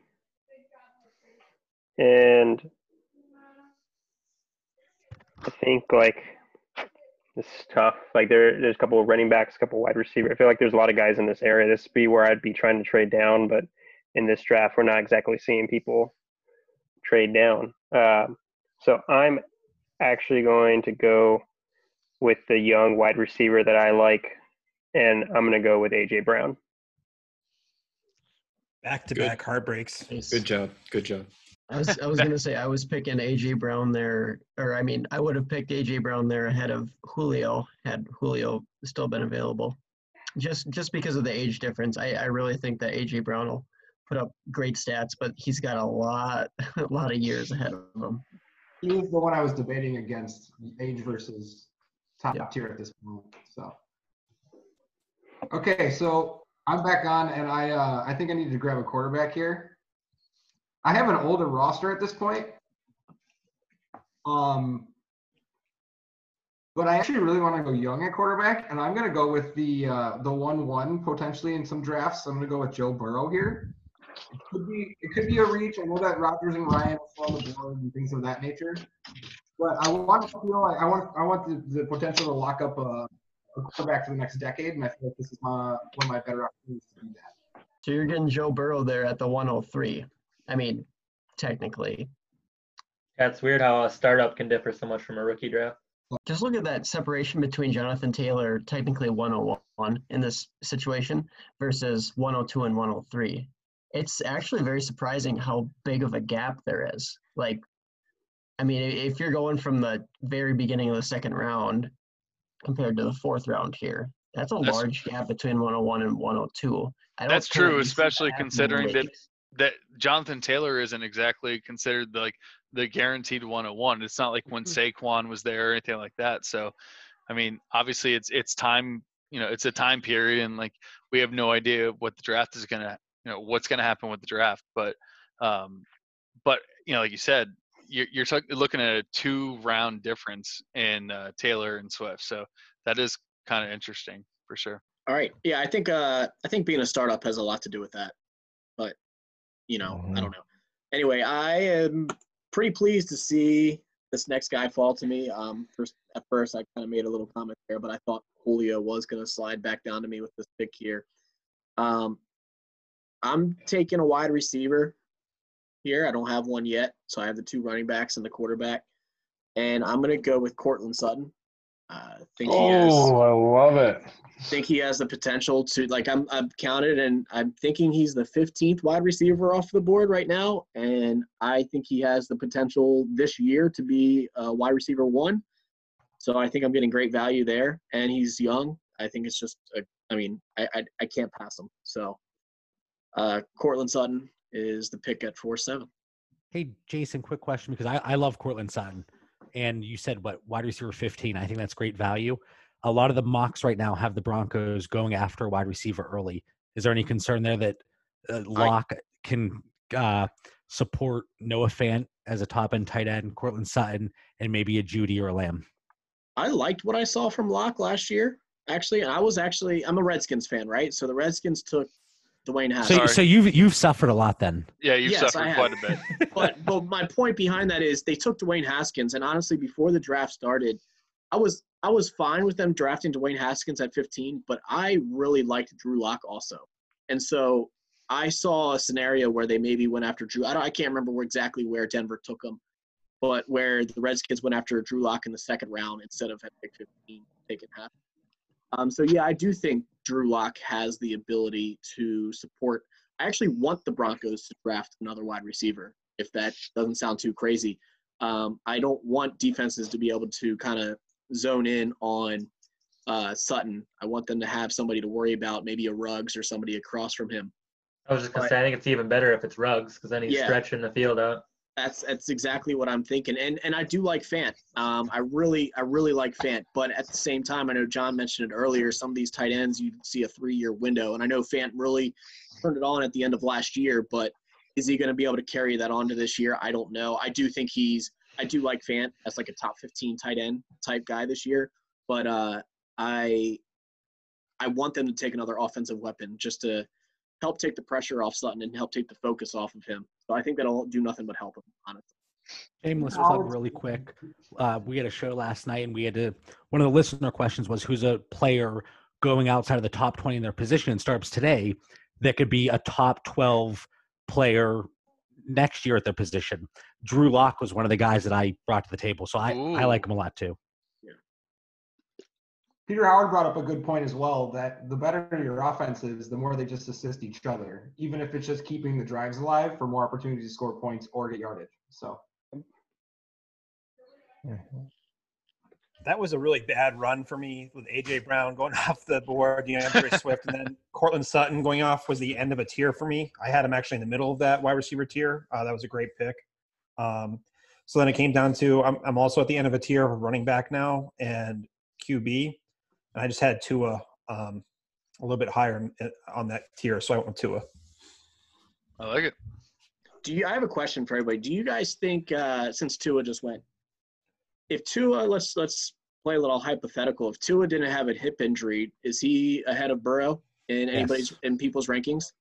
[SPEAKER 5] And I think like this is tough. Like there, there's a couple of running backs, a couple of wide receiver. I feel like there's a lot of guys in this area. This would be where I'd be trying to trade down, but in this draft, we're not exactly seeing people trade down. Um, so I'm actually going to go with the young wide receiver that I like, and I'm going to go with AJ Brown.
[SPEAKER 9] Back to back heartbreaks.
[SPEAKER 13] Good job. Good job.
[SPEAKER 10] I was I was gonna say I was picking AJ Brown there, or I mean I would have picked AJ Brown there ahead of Julio had Julio still been available. Just just because of the age difference, I, I really think that AJ Brown will put up great stats, but he's got a lot [laughs] a lot of years ahead of him.
[SPEAKER 11] He was the one I was debating against age versus top
[SPEAKER 10] Yeah.
[SPEAKER 11] tier at this point. So okay, so I'm back on, and I uh, I think I need to grab a quarterback here. I have an older roster at this point. Um, but I actually really want to go young at quarterback, and I'm going to go with the uh, the one one potentially in some drafts. I'm going to go with Joe Burrow here. It could be it could be a reach. I know that Rodgers and Ryan are on the board and things of that nature, but I want to feel like I want I want the, the potential to lock up a, a quarterback for the next decade, and I feel like this is my, one of my better opportunities to do that.
[SPEAKER 10] So you're getting Joe Burrow there at the 103. I mean, technically.
[SPEAKER 7] Yeah, it's weird how a startup can differ so much from a rookie draft.
[SPEAKER 10] Just look at that separation between Jonathan Taylor, technically 101 in this situation, versus 102 and 103. It's actually very surprising how big of a gap there is. Like, I mean, if you're going from the very beginning of the second round compared to the fourth round here, that's a
[SPEAKER 2] That's-
[SPEAKER 10] large gap between 101 and 102. I don't
[SPEAKER 2] That's true, especially
[SPEAKER 10] that
[SPEAKER 2] considering that
[SPEAKER 10] leagues.
[SPEAKER 2] That Jonathan Taylor isn't exactly considered like the guaranteed 101. It's not like when
[SPEAKER 10] Mm-hmm.
[SPEAKER 2] Saquon was there or anything like that. So, I mean, obviously it's it's time. You know, it's a time period, and like we have no idea what the draft is gonna. You know, what's gonna happen with the draft, but, um, but you know, like you said, you're you're talk- looking at a two round difference in uh, Taylor and Swift. So that is kind of interesting for sure.
[SPEAKER 3] All right. Yeah, I think uh I think being a startup has a lot to do with that. You know, I don't know. Anyway, I am pretty pleased to see this next guy fall to me. Um first at first I kind of made a little comment there, but I thought Julio was gonna slide back down to me with this pick here. Um I'm taking a wide receiver here. I don't have one yet, so I have the two running backs and the quarterback. And I'm gonna go with Courtland Sutton. Uh, I think he has
[SPEAKER 6] Oh, I love it.
[SPEAKER 3] think he has the potential to like I'm I've counted and I'm thinking he's the 15th wide receiver off the board right now and I think he has the potential this year to be a wide receiver one. So I think I'm getting great value there and he's young. I think it's just a, I mean I, I I can't pass him. So uh Courtland Sutton is the pick at 4-7.
[SPEAKER 8] Hey, Jason, quick question because I, I love Courtland Sutton. And you said what wide receiver 15. I think that's great value. A lot of the mocks right now have the Broncos going after a wide receiver early. Is there any concern there that uh, Lock can uh, support Noah Fant as a top end tight end, Courtland Sutton, and maybe a Jeudy or a Lamb?
[SPEAKER 3] I liked what I saw from Lock last year. Actually, I was actually I'm a Redskins fan, right? So the Redskins took Dwayne
[SPEAKER 8] So,
[SPEAKER 3] Haskins.
[SPEAKER 8] so you've you've suffered a lot then.
[SPEAKER 2] Yeah, you've
[SPEAKER 3] Yes,
[SPEAKER 2] suffered quite a bit. [laughs]
[SPEAKER 3] but but my point behind that is they took Dwayne Haskins, and honestly, before the draft started, I was I was fine with them drafting Dwayne Haskins at 15, but I really liked Drew Lock also, and so I saw a scenario where they maybe went after Drew. I don't, I can't remember where exactly where Denver took him, but where the Redskins went after Drew Lock in the second round instead of at pick 15 taking half. Um, so yeah, I do think Drew Lock has the ability to support. I actually want the Broncos to draft another wide receiver. If that doesn't sound too crazy, um, I don't want defenses to be able to kind of zone in on uh, Sutton. I want them to have somebody to worry about, maybe a Ruggs or somebody across from him.
[SPEAKER 7] I was just gonna say I think it's even better if it's Ruggs because then he's
[SPEAKER 3] Yeah.
[SPEAKER 7] stretching the field out.
[SPEAKER 3] That's that's exactly what I'm thinking, and and I do like Fant. Um, I really I really like Fant, but at the same time, I know John mentioned it earlier. Some of these tight ends, you see a three year window, and I know Fant really turned it on at the end of last year, but is he going to be able to carry that on to this year? I don't know. I do think he's I do like Fant as like a top 15 tight end type guy this year, but uh, I I want them to take another offensive weapon just to help take the pressure off Sutton and help take the focus off of him. So I think that'll do nothing but help him, honestly.
[SPEAKER 8] Shameless plug, really quick. Uh, we had a show last night, and we had to. One of the listener questions was, "Who's a player going outside of the top twenty in their position in startups today that could be a top twelve player next year at their position?" Drew Lock was one of the guys that I brought to the table, so I I like him a lot too.
[SPEAKER 11] Peter Howard brought up a good point as well that the better your offense is, the more they just assist each other, even if it's just keeping the drives alive for more opportunities to score points or get yardage. So
[SPEAKER 9] That was a really bad run for me with AJ Brown going [laughs] off the board, D'Andre Swift, and then Courtland Sutton going off was the end of a tier for me. I had him actually in the middle of that wide receiver tier. Uh, that was a great pick. Um, so then it came down to I'm, I'm also at the end of a tier of running back now and QB. And I just had Tua um, a little bit higher on that tier, so I went with Tua.
[SPEAKER 2] I like it.
[SPEAKER 3] Do you? I have a question for everybody. Do you guys think uh, since Tua just went, if Tua, let's let's play a little hypothetical. If Tua didn't have a hip injury, is he ahead of Burrow in anybody's in people's rankings?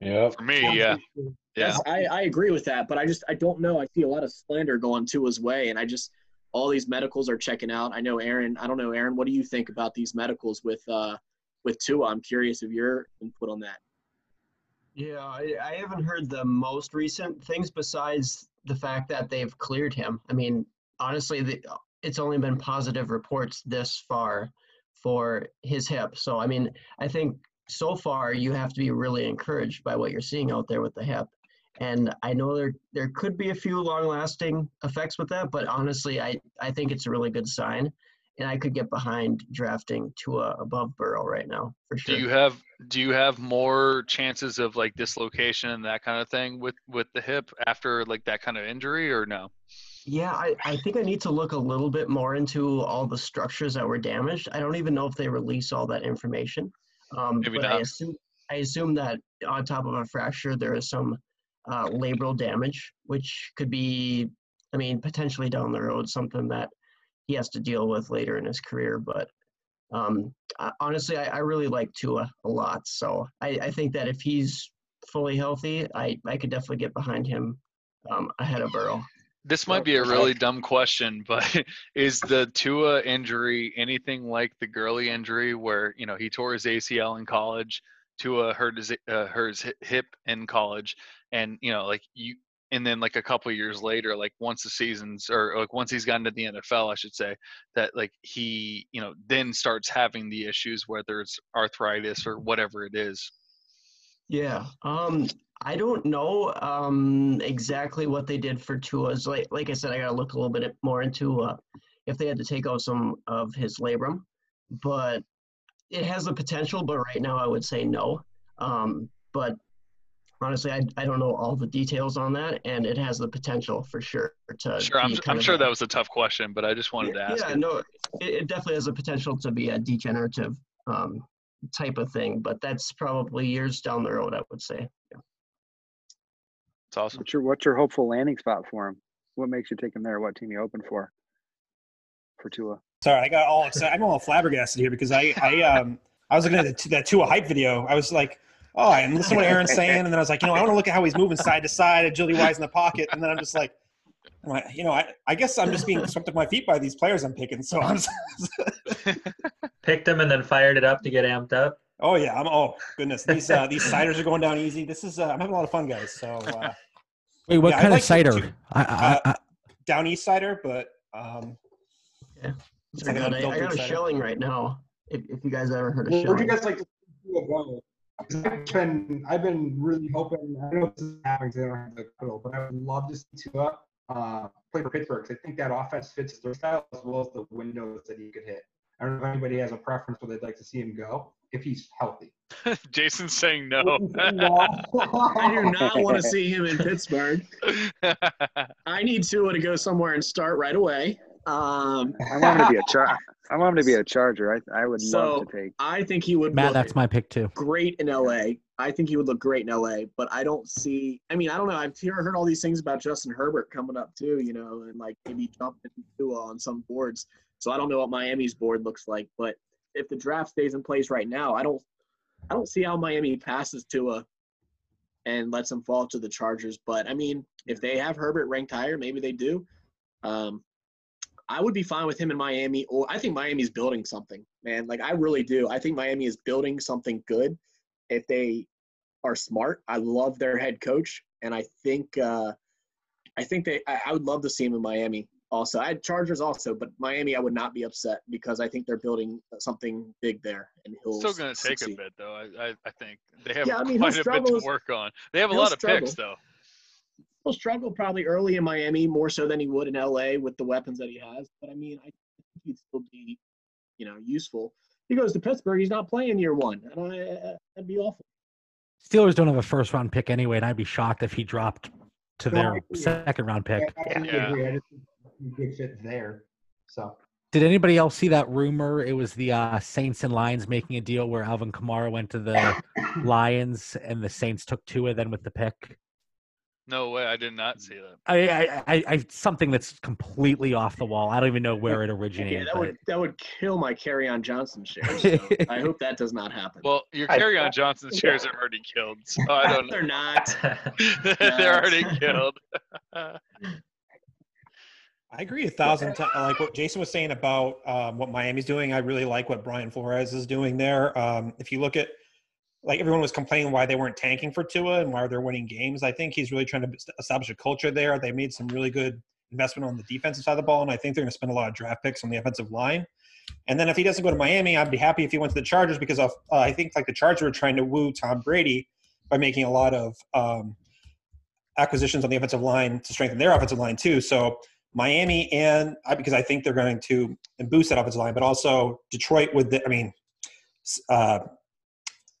[SPEAKER 6] Yeah,
[SPEAKER 2] For me, yeah, yeah.
[SPEAKER 3] Yes, I, I agree with that, but I just I don't know. I see a lot of slander going Tua's way, and I just all these medicals are checking out. I know Aaron. I don't know, Aaron. What do you think about these medicals with uh, with Tua? I'm curious of your input on that.
[SPEAKER 10] Yeah, I, I haven't heard the most recent things besides the fact that they've cleared him. I mean, honestly, the, it's only been positive reports this far for his hip. So, I mean, I think so far you have to be really encouraged by what you're seeing out there with the hip. And I know there there could be a few long-lasting effects with that, but honestly, I, I think it's a really good sign and I could get behind drafting Tua above Burrow right now for sure.
[SPEAKER 2] Do you have do you have more chances of like dislocation and that kind of thing with with the hip after like that kind of injury or no?
[SPEAKER 10] Yeah, I, I think I need to look a little bit more into all the structures that were damaged. I don't even know if they release all that information. Um,
[SPEAKER 2] Maybe
[SPEAKER 10] but I assume I assume that on top of a fracture there is some uh, labral damage, which could be, I mean, potentially down the road something that he has to deal with later in his career. But um, I, honestly, I, I really like Tua a lot. So I, I think that if he's fully healthy, I, I could definitely get behind him um, ahead of Burrow.
[SPEAKER 2] This might be a really dumb question, [laughs] but is the Tua injury anything like the Gurley injury where, you know, he tore his ACL in college, Tua hurt his uh, hurt his hip in college and, you know, like you and then like a couple years later, like once the seasons or like once he's gotten to the NFL, I should say, that like he, you know, then starts having the issues whether it's arthritis or whatever it is.
[SPEAKER 10] Yeah. Um, I don't know um, exactly what they did for Tua's. Like, like I said, I got to look a little bit more into uh, if they had to take out some of his labrum, but it has the potential. But right now, I would say no. Um, but honestly, I, I don't know all the details on that, and it has the potential for sure to.
[SPEAKER 2] Sure, I'm I'm sure
[SPEAKER 10] a-
[SPEAKER 2] that was a tough question, but I just wanted to ask
[SPEAKER 10] yeah,
[SPEAKER 2] it.
[SPEAKER 10] no, it, it definitely has the potential to be a degenerative um, type of thing, but that's probably years down the road, I would say. Yeah.
[SPEAKER 2] It's awesome.
[SPEAKER 12] What's your what's your hopeful landing spot for him? What makes you take him there? What team you open for? For Tua.
[SPEAKER 9] Sorry, I got all excited. I'm all flabbergasted here because I, I, um, I was looking at the, that Tua hype video. I was like, oh, I'm listening to what Aaron's saying, and then I was like, you know, I want to look at how he's moving side to side, agility wise in the pocket, and then I'm just like, I'm like, you know, I, I guess I'm just being swept off my feet by these players I'm picking. So I'm, [laughs]
[SPEAKER 7] Picked him and then fired it up to get amped up.
[SPEAKER 9] oh yeah, I'm, oh goodness, these uh, these ciders are going down easy. This is, uh, I'm having a lot of fun, guys. So uh,
[SPEAKER 8] Wait, what
[SPEAKER 9] Yeah, I
[SPEAKER 8] kind
[SPEAKER 9] like
[SPEAKER 8] of cider?
[SPEAKER 9] to-
[SPEAKER 8] I, I, I,
[SPEAKER 9] down east cider, but um,
[SPEAKER 10] Yeah.
[SPEAKER 9] It's
[SPEAKER 10] I
[SPEAKER 9] like
[SPEAKER 10] got, a, I got a
[SPEAKER 9] cider.
[SPEAKER 10] shilling right now. If, if you guys ever heard of
[SPEAKER 11] Where'd you guys like to see Tua go? 'Cause I've been, I've been really hoping. I know this is happening. 'cause They don't have the capital, but I would love to see Tua uh, play for Pittsburgh. 'cause I think that offense fits their style as well as the windows that he could hit. I don't know if anybody has a preference where they'd like to see him go if he's healthy. [laughs]
[SPEAKER 2] Jason's saying no. [laughs]
[SPEAKER 3] I do not want to see him in Pittsburgh. [laughs] I need Tua to go somewhere and start right away. Um,
[SPEAKER 12] I want him to be a char. [laughs] I want him to be a Charger. I I would
[SPEAKER 3] So-
[SPEAKER 12] love to take.
[SPEAKER 3] I think he would
[SPEAKER 8] Matt,
[SPEAKER 3] look
[SPEAKER 8] that's my pick too.
[SPEAKER 3] great in LA. I think he would look great in LA, but I don't see. I mean, I don't know. I've hear- heard all these things about Justin Herbert coming up too, you know, and like maybe jumping Tua on some boards. So I don't know what Miami's board looks like, but if the draft stays in place right now, I don't, I don't see how Miami passes Tua and lets him fall to the Chargers. But I mean, if they have Herbert ranked higher, maybe they do. Um, I would be fine with him in Miami, or I think Miami's building something, man. Like I really do. I think Miami is building something good if they are smart. I love their head coach, and I think uh, I think they. I, I would love to see him in Miami. Also, I had Chargers also, but Miami I would not be upset because I think they're building something big there, and he'll
[SPEAKER 2] Still going to take a bit though. I, I, I think they have
[SPEAKER 3] Yeah, I mean,
[SPEAKER 2] quite a bit to work on. They have a lot of
[SPEAKER 3] struggle.
[SPEAKER 2] picks though.
[SPEAKER 3] He'll struggle probably early in Miami more so than he would in LA with the weapons that he has. But I mean, I think he'd still be, you know, useful. He goes to Pittsburgh. He's not playing year one, and I, uh, that'd be awful.
[SPEAKER 8] Steelers don't have a first round pick anyway, and I'd be shocked if he dropped to
[SPEAKER 11] No,
[SPEAKER 8] their
[SPEAKER 11] agree.
[SPEAKER 8] second round pick.
[SPEAKER 11] I absolutely
[SPEAKER 2] Yeah.
[SPEAKER 11] agree. I just think he's a good fit there. So
[SPEAKER 8] Did anybody else see that rumor? It was the uh, Saints and Lions making a deal where Alvin Kamara went to the [coughs] Lions and the Saints took Tua then with the pick.
[SPEAKER 2] No way, I did not see that.
[SPEAKER 8] I, I, I, I something that's completely off the wall. I don't even know where it originated. [laughs]
[SPEAKER 3] Yeah,
[SPEAKER 8] originated.
[SPEAKER 3] that
[SPEAKER 8] but
[SPEAKER 3] would that would kill my Kerryon Johnson shares. So [laughs] I hope that does not happen.
[SPEAKER 2] Well, your
[SPEAKER 5] I-
[SPEAKER 2] Kerryon Johnson's shares are already killed, so [laughs] I don't know.
[SPEAKER 3] They're not.
[SPEAKER 2] They're already killed.
[SPEAKER 9] I agree a thousand times. Like what Jason was saying about um, what Miami's doing, I really like what Brian Flores is doing there. Um, if you look at, like everyone was complaining why they weren't tanking for Tua and why they're winning games. I think he's really trying to establish a culture there. They made some really good investment on the defensive side of the ball, and I think they're going to spend a lot of draft picks on the offensive line. And then if he doesn't go to Miami, I'd be happy if he went to the Chargers because of, uh, I think like the Chargers were trying to woo Tom Brady by making a lot of um, acquisitions on the offensive line to strengthen their offensive line too. So Miami and because I think they're going to boost that offensive line, but also Detroit with the, I mean, uh,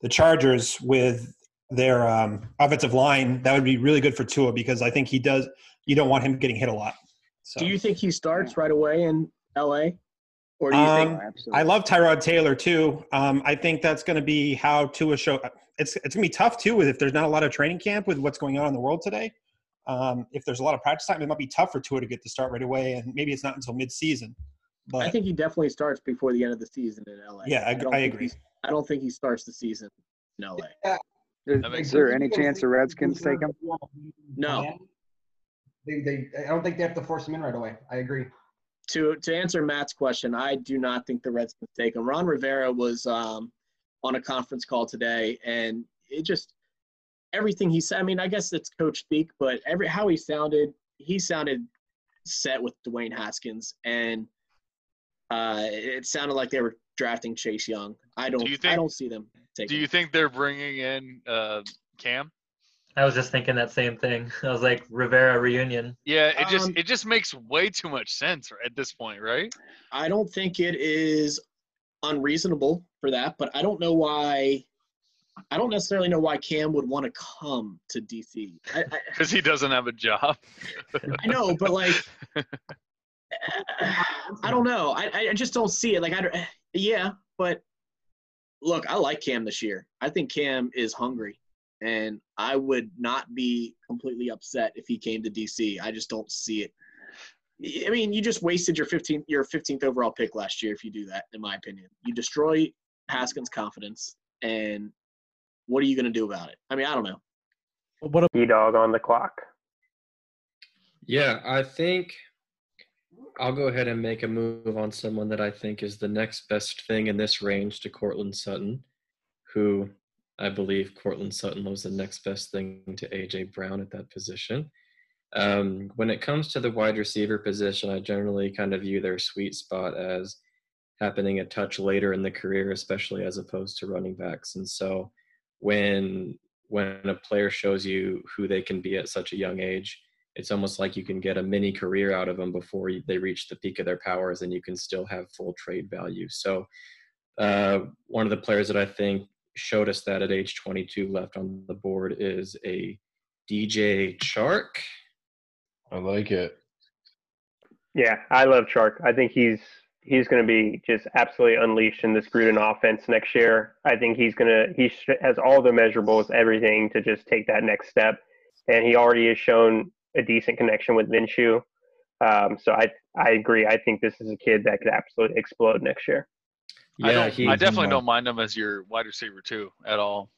[SPEAKER 9] the Chargers with their um, offensive line, that would be really good for Tua because I think he does. You don't want him getting hit a lot. So.
[SPEAKER 3] Do you think he starts right away in LA? Or do you
[SPEAKER 9] um,
[SPEAKER 3] think?
[SPEAKER 9] I love Tyrod Taylor too. Um, I think that's going to be how Tua show. It's it's going to be tough too with if there's not a lot of training camp with what's going on in the world today. Um, if there's a lot of practice time, it might be tough for Tua to get the start right away, and maybe it's not until mid-season. But
[SPEAKER 3] I think he definitely starts before the end of the season in LA.
[SPEAKER 9] Yeah, I,
[SPEAKER 3] don't
[SPEAKER 9] I
[SPEAKER 3] think
[SPEAKER 9] agree.
[SPEAKER 3] he- I don't think he starts the season in LA.
[SPEAKER 12] Is,
[SPEAKER 2] That
[SPEAKER 12] is there any chance the Redskins take him?
[SPEAKER 3] No.
[SPEAKER 11] They, they, I don't think they have to force him in right away. I agree.
[SPEAKER 3] To to answer Matt's question, I do not think the Redskins take him. Ron Rivera was um, on a conference call today, and it just everything he said. I mean, I guess it's coach speak, but every how he sounded, he sounded set with Dwayne Haskins, and uh, it sounded like they were drafting Chase Young. I don't.
[SPEAKER 2] you
[SPEAKER 3] I don't see them
[SPEAKER 2] Do
[SPEAKER 3] taking.
[SPEAKER 2] you think they're bringing in uh, Cam?
[SPEAKER 7] I was just thinking that same thing. [laughs] I was like Rivera reunion.
[SPEAKER 2] Yeah, it just
[SPEAKER 3] Um,
[SPEAKER 2] it just makes way too much sense at this point, right?
[SPEAKER 3] I don't think it is unreasonable for that, but I don't know why. I don't necessarily know why Cam would want to come to DC. I, I, [laughs]
[SPEAKER 2] Because he doesn't have a job.
[SPEAKER 3] I know, but like, [laughs] I don't know. I, I just don't see it. Like, I don't, yeah, but look, I like Cam this year. I think Cam is hungry, and I would not be completely upset if he came to DC. I just don't see it. I mean, you just wasted your 15th your 15th overall pick last year if you do that, in my opinion. You destroy Haskins' confidence, and what are you going to do about it? I mean, I don't know.
[SPEAKER 8] What
[SPEAKER 5] E dog on the clock.
[SPEAKER 13] Yeah, I think I'll go ahead and make a move on someone that I think is the next best thing in this range to Courtland Sutton, who I believe Courtland Sutton was the next best thing to AJ Brown at that position. Um, when it comes to the wide receiver position, I generally kind of view their sweet spot as happening a touch later in the career, especially as opposed to running backs. And so when when a player shows you who they can be at such a young age, it's almost like you can get a mini career out of them before they reach the peak of their powers and you can still have full trade value. So, uh, one of the players that I think showed us that at age 22 left on the board is a DJ Chark.
[SPEAKER 6] I like it.
[SPEAKER 5] Yeah, I love Chark. I think he's he's going to be just absolutely unleashed in this Gruden offense next year. I think he's going to he has all the measurables, everything to just take that next step, and he already has shown a decent connection with Minshew. Um, so I I agree. I think this is a kid that could absolutely explode next year.
[SPEAKER 2] I
[SPEAKER 13] Yeah,
[SPEAKER 2] don't. I definitely don't mind him as your wide receiver too at all.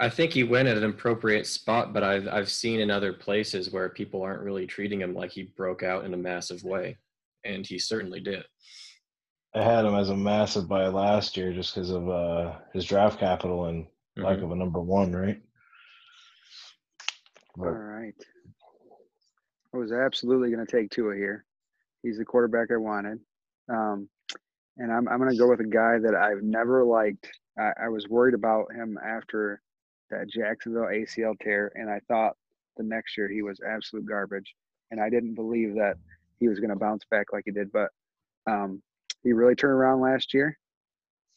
[SPEAKER 13] I think he went at an appropriate spot, but I've I've seen in other places where people aren't really treating him like he broke out in a massive way, and he certainly did.
[SPEAKER 6] I had him as a massive buy last year just because of uh, his draft capital and lack
[SPEAKER 13] Mhm.
[SPEAKER 6] of a number one, right?
[SPEAKER 12] All
[SPEAKER 6] But
[SPEAKER 12] right. I was absolutely going to take Tua here. He's the quarterback I wanted. Um, and I'm, I'm going to go with a guy that I've never liked. I, I was worried about him after that Jacksonville ACL tear, and I thought the next year he was absolute garbage. And I didn't believe that he was going to bounce back like he did. But um, he really turned around last year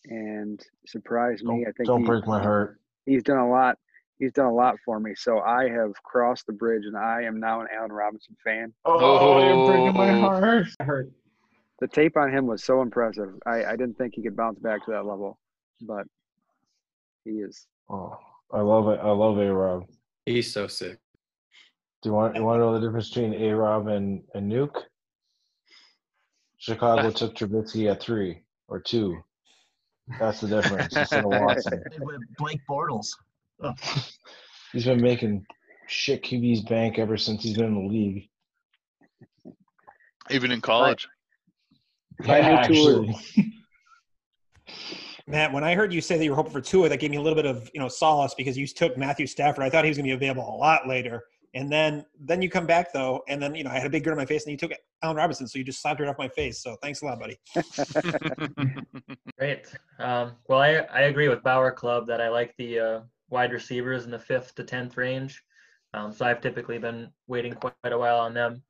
[SPEAKER 12] and surprised me.
[SPEAKER 6] don't,
[SPEAKER 12] I think
[SPEAKER 6] don't
[SPEAKER 12] he-
[SPEAKER 6] break my heart.
[SPEAKER 12] he's done a lot. He's done a lot for me. So I have crossed the bridge, and I am now an Allen Robinson fan.
[SPEAKER 6] Oh, you're breaking my oh. heart. [laughs]
[SPEAKER 11] I heard.
[SPEAKER 12] The tape on him was so impressive. I, I didn't think he could bounce back to that level, but he is.
[SPEAKER 6] Oh, I love it. I love A Rob.
[SPEAKER 13] He's so sick.
[SPEAKER 6] Do you want you want to know the difference between A Rob and, and Nuke? Chicago [laughs] took Trubisky at three or two. That's the difference instead of Watson.
[SPEAKER 3] With Blake Bortles. [laughs]
[SPEAKER 6] He's been making shit QB's bank ever since he's been in the league.
[SPEAKER 2] Even in college.
[SPEAKER 12] Brand new tour.
[SPEAKER 6] actually. [laughs]
[SPEAKER 9] Matt, when I heard you say that you were hoping for Tua, that gave me a little bit of you know solace because you took Matthew Stafford. I thought he was going to be available a lot later, and then then you come back though, and then you know I had a big grin on my face, and you took Allen Robinson, so you just slapped it off my face. So thanks a lot, buddy. [laughs]
[SPEAKER 7] Great. Um, well, I, I agree with Bauer Club that I like the uh, wide receivers in the fifth to tenth range. Um, so I've typically been waiting quite a while on them.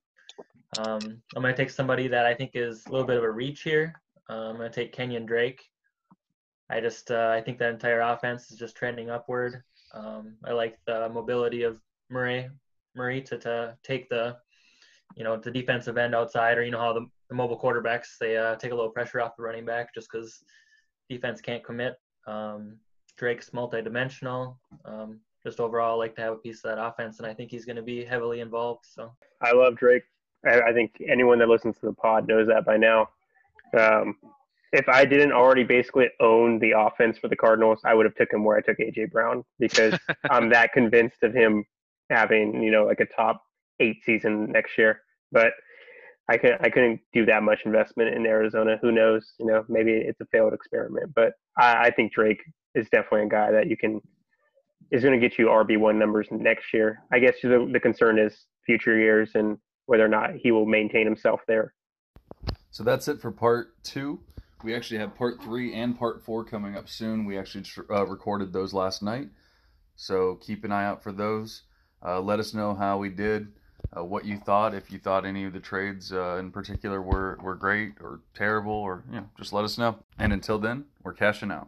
[SPEAKER 7] Um, I'm going to take somebody that I think is a little bit of a reach here. Uh, I'm going to take Kenyan Drake. I just uh, I think that entire offense is just trending upward. Um, I like the mobility of Murray Murray to, to take the you know the defensive end outside, or you know how the, the mobile quarterbacks they uh, take a little pressure off the running back just because defense can't commit. Um, Drake's multidimensional. Um, just overall, I like to have a piece of that offense, and I think he's going to be heavily involved. So
[SPEAKER 5] I love Drake. I, I think anyone that listens to the pod knows that by now. Um, if I didn't already basically own the offense for the Cardinals, I would have took him where I took AJ Brown because [laughs] I'm that convinced of him having you know like a top eight season next year. But I could I couldn't do that much investment in Arizona. Who knows? You know, maybe it's a failed experiment. But I, I think Drake is definitely a guy that you can is going to get you RB one numbers next year. I guess the the concern is future years and whether or not he will maintain himself there.
[SPEAKER 1] So that's it for part two. We actually have part three and part four coming up soon. We actually uh, recorded those last night. So keep an eye out for those. Uh, let us know how we did, uh, what you thought, if you thought any of the trades uh, in particular were, were great or terrible, or you know, just let us know. And until then, we're cashing out.